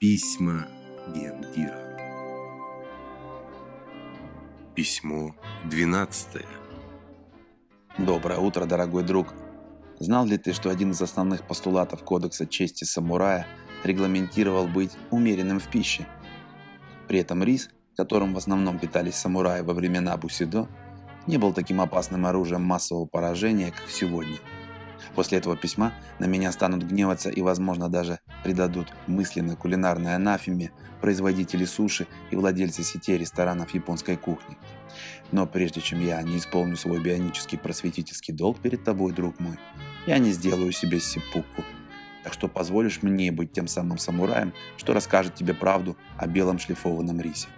Письма Гендира. Письмо 12. Доброе утро, дорогой друг. Знал ли ты, что один из основных постулатов Кодекса чести самурая регламентировал быть умеренным в пище? При этом рис, которым в основном питались самураи во времена Бусидо, не был таким опасным оружием массового поражения, как сегодня – После этого письма на меня станут гневаться и, возможно, даже придадут мысленно кулинарной анафеме производители суши и владельцы сетей ресторанов японской кухни. Но прежде чем я не исполню свой бионический просветительский долг перед тобой, друг мой, я не сделаю себе сипуку. Так что позволишь мне быть тем самым самураем, что расскажет тебе правду о белом шлифованном рисе.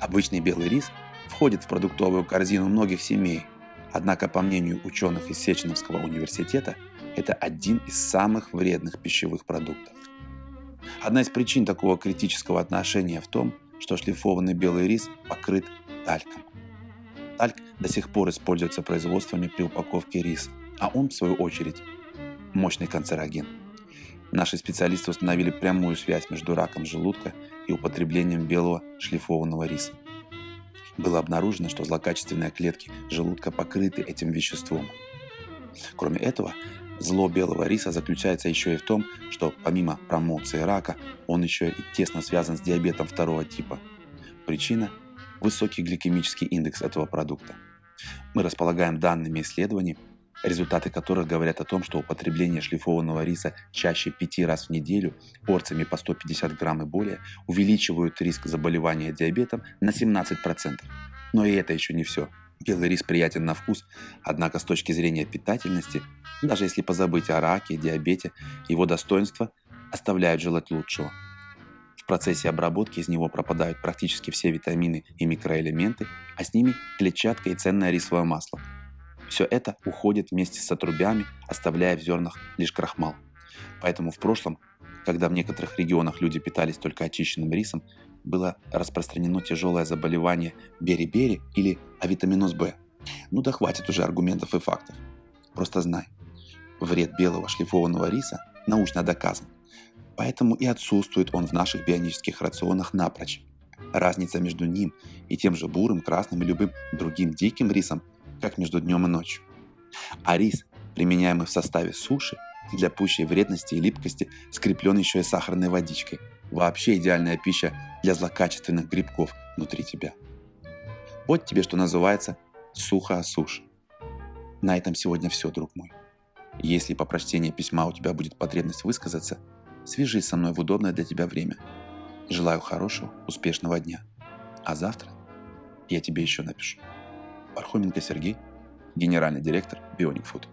Обычный белый рис входит в продуктовую корзину многих семей, Однако, по мнению ученых из Сеченовского университета, это один из самых вредных пищевых продуктов. Одна из причин такого критического отношения в том, что шлифованный белый рис покрыт тальком. Тальк до сих пор используется производствами при упаковке риса, а он, в свою очередь, мощный канцероген. Наши специалисты установили прямую связь между раком желудка и употреблением белого шлифованного риса было обнаружено, что злокачественные клетки желудка покрыты этим веществом. Кроме этого, зло белого риса заключается еще и в том, что помимо промоции рака, он еще и тесно связан с диабетом второго типа. Причина – высокий гликемический индекс этого продукта. Мы располагаем данными исследований, результаты которых говорят о том, что употребление шлифованного риса чаще 5 раз в неделю, порциями по 150 грамм и более, увеличивают риск заболевания диабетом на 17%. Но и это еще не все. Белый рис приятен на вкус, однако с точки зрения питательности, даже если позабыть о раке, диабете, его достоинства оставляют желать лучшего. В процессе обработки из него пропадают практически все витамины и микроэлементы, а с ними клетчатка и ценное рисовое масло – все это уходит вместе с отрубями, оставляя в зернах лишь крахмал. Поэтому в прошлом, когда в некоторых регионах люди питались только очищенным рисом, было распространено тяжелое заболевание бери-бери или авитаминоз Б. Ну да хватит уже аргументов и фактов. Просто знай, вред белого шлифованного риса научно доказан. Поэтому и отсутствует он в наших бионических рационах напрочь. Разница между ним и тем же бурым, красным и любым другим диким рисом как между днем и ночью. А рис, применяемый в составе суши, для пущей вредности и липкости скреплен еще и сахарной водичкой. Вообще идеальная пища для злокачественных грибков внутри тебя. Вот тебе, что называется, сухо о. На этом сегодня все, друг мой. Если по прочтении письма у тебя будет потребность высказаться, свяжись со мной в удобное для тебя время. Желаю хорошего, успешного дня. А завтра я тебе еще напишу. Пархоменко Сергей, генеральный директор Bionic Food.